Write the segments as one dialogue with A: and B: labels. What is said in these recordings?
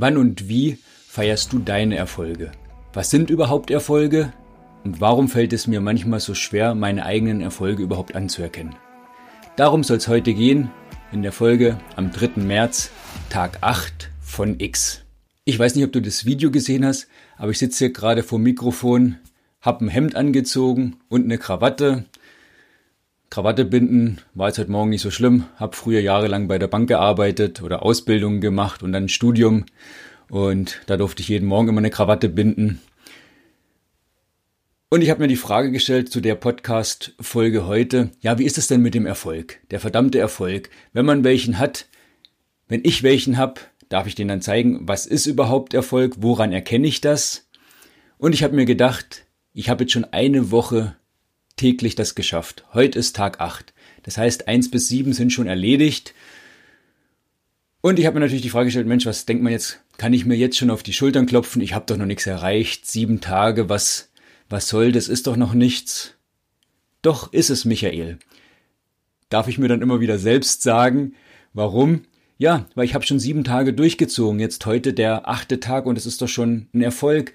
A: Wann und wie feierst du deine Erfolge? Was sind überhaupt Erfolge? Und warum fällt es mir manchmal so schwer, meine eigenen Erfolge überhaupt anzuerkennen? Darum soll es heute gehen in der Folge am 3. März, Tag 8 von X. Ich weiß nicht, ob du das Video gesehen hast, aber ich sitze hier gerade vor dem Mikrofon, habe ein Hemd angezogen und eine Krawatte. Krawatte binden war jetzt heute Morgen nicht so schlimm. Habe früher jahrelang bei der Bank gearbeitet oder Ausbildungen gemacht und dann Studium. Und da durfte ich jeden Morgen immer eine Krawatte binden. Und ich habe mir die Frage gestellt zu der Podcast-Folge heute, ja, wie ist es denn mit dem Erfolg? Der verdammte Erfolg. Wenn man welchen hat, wenn ich welchen habe, darf ich denen dann zeigen, was ist überhaupt Erfolg, woran erkenne ich das? Und ich habe mir gedacht, ich habe jetzt schon eine Woche täglich das geschafft. Heute ist Tag 8. Das heißt, 1 bis 7 sind schon erledigt. Und ich habe mir natürlich die Frage gestellt, Mensch, was denkt man jetzt? Kann ich mir jetzt schon auf die Schultern klopfen? Ich habe doch noch nichts erreicht. Sieben Tage, was, was soll, das ist doch noch nichts. Doch ist es, Michael. Darf ich mir dann immer wieder selbst sagen, warum? Ja, weil ich habe schon sieben Tage durchgezogen. Jetzt heute der achte Tag und es ist doch schon ein Erfolg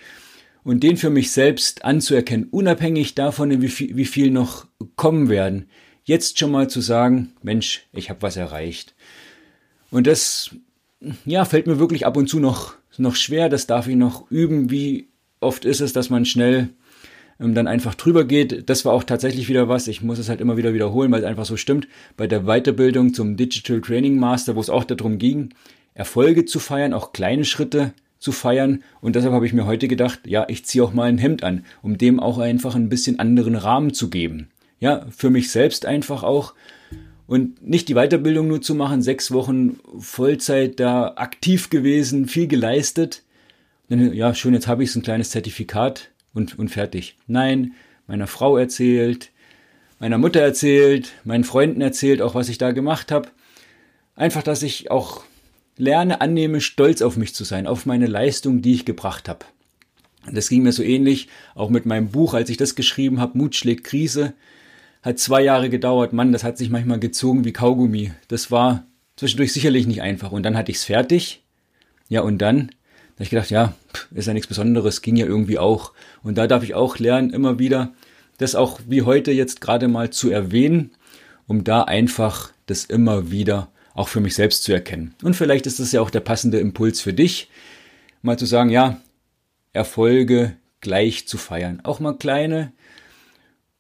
A: und den für mich selbst anzuerkennen, unabhängig davon, wie viel, wie viel noch kommen werden. Jetzt schon mal zu sagen, Mensch, ich habe was erreicht. Und das, ja, fällt mir wirklich ab und zu noch, noch schwer. Das darf ich noch üben. Wie oft ist es, dass man schnell ähm, dann einfach drüber geht. Das war auch tatsächlich wieder was. Ich muss es halt immer wieder wiederholen, weil es einfach so stimmt. Bei der Weiterbildung zum Digital Training Master, wo es auch darum ging, Erfolge zu feiern, auch kleine Schritte zu feiern. Und deshalb habe ich mir heute gedacht, ja, ich ziehe auch mal ein Hemd an, um dem auch einfach ein bisschen anderen Rahmen zu geben. Ja, für mich selbst einfach auch. Und nicht die Weiterbildung nur zu machen, sechs Wochen Vollzeit da aktiv gewesen, viel geleistet. Dann, ja, schön, jetzt habe ich so ein kleines Zertifikat und, und fertig. Nein, meiner Frau erzählt, meiner Mutter erzählt, meinen Freunden erzählt, auch was ich da gemacht habe. Einfach, dass ich auch lerne, annehme, stolz auf mich zu sein, auf meine Leistung, die ich gebracht habe. Das ging mir so ähnlich, auch mit meinem Buch, als ich das geschrieben habe, Mut schlägt Krise. Hat zwei Jahre gedauert, Mann, das hat sich manchmal gezogen wie Kaugummi. Das war zwischendurch sicherlich nicht einfach. Und dann hatte ich es fertig. Ja, und dann da habe ich gedacht, ja, ist ja nichts Besonderes, ging ja irgendwie auch. Und da darf ich auch lernen, immer wieder das auch wie heute jetzt gerade mal zu erwähnen, um da einfach das immer wieder auch für mich selbst zu erkennen. Und vielleicht ist das ja auch der passende Impuls für dich, mal zu sagen, ja, Erfolge gleich zu feiern. Auch mal kleine.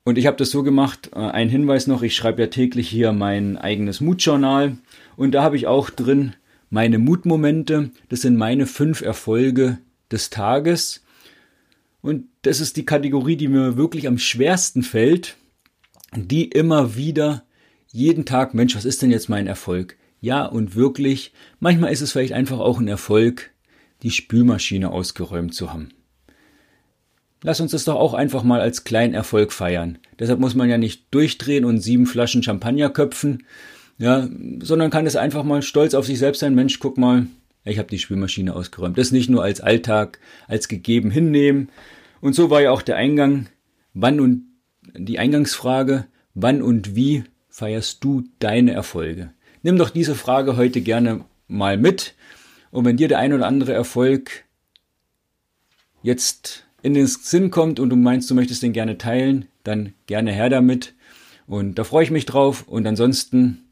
A: Und ich habe das so gemacht, äh, ein Hinweis noch, ich schreibe ja täglich hier mein eigenes Mutjournal und da habe ich auch drin meine Mutmomente, das sind meine fünf Erfolge des Tages. Und das ist die Kategorie, die mir wirklich am schwersten fällt, die immer wieder jeden Tag, Mensch, was ist denn jetzt mein Erfolg? Ja, und wirklich, manchmal ist es vielleicht einfach auch ein Erfolg, die Spülmaschine ausgeräumt zu haben. Lass uns das doch auch einfach mal als kleinen Erfolg feiern. Deshalb muss man ja nicht durchdrehen und sieben Flaschen Champagner köpfen, ja, sondern kann es einfach mal stolz auf sich selbst sein. Mensch, guck mal, ich habe die Spülmaschine ausgeräumt. Das nicht nur als Alltag, als gegeben hinnehmen. Und so war ja auch der Eingang, wann und die Eingangsfrage, wann und wie feierst du deine Erfolge? Nimm doch diese Frage heute gerne mal mit. Und wenn dir der ein oder andere Erfolg jetzt in den Sinn kommt und du meinst, du möchtest den gerne teilen, dann gerne her damit. Und da freue ich mich drauf. Und ansonsten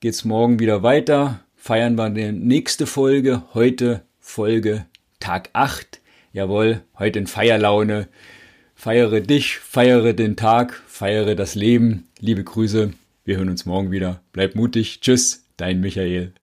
A: geht's morgen wieder weiter. Feiern wir die nächste Folge. Heute Folge Tag 8. Jawohl, heute in Feierlaune. Feiere dich, feiere den Tag, feiere das Leben. Liebe Grüße. Wir hören uns morgen wieder. Bleib mutig. Tschüss, dein Michael.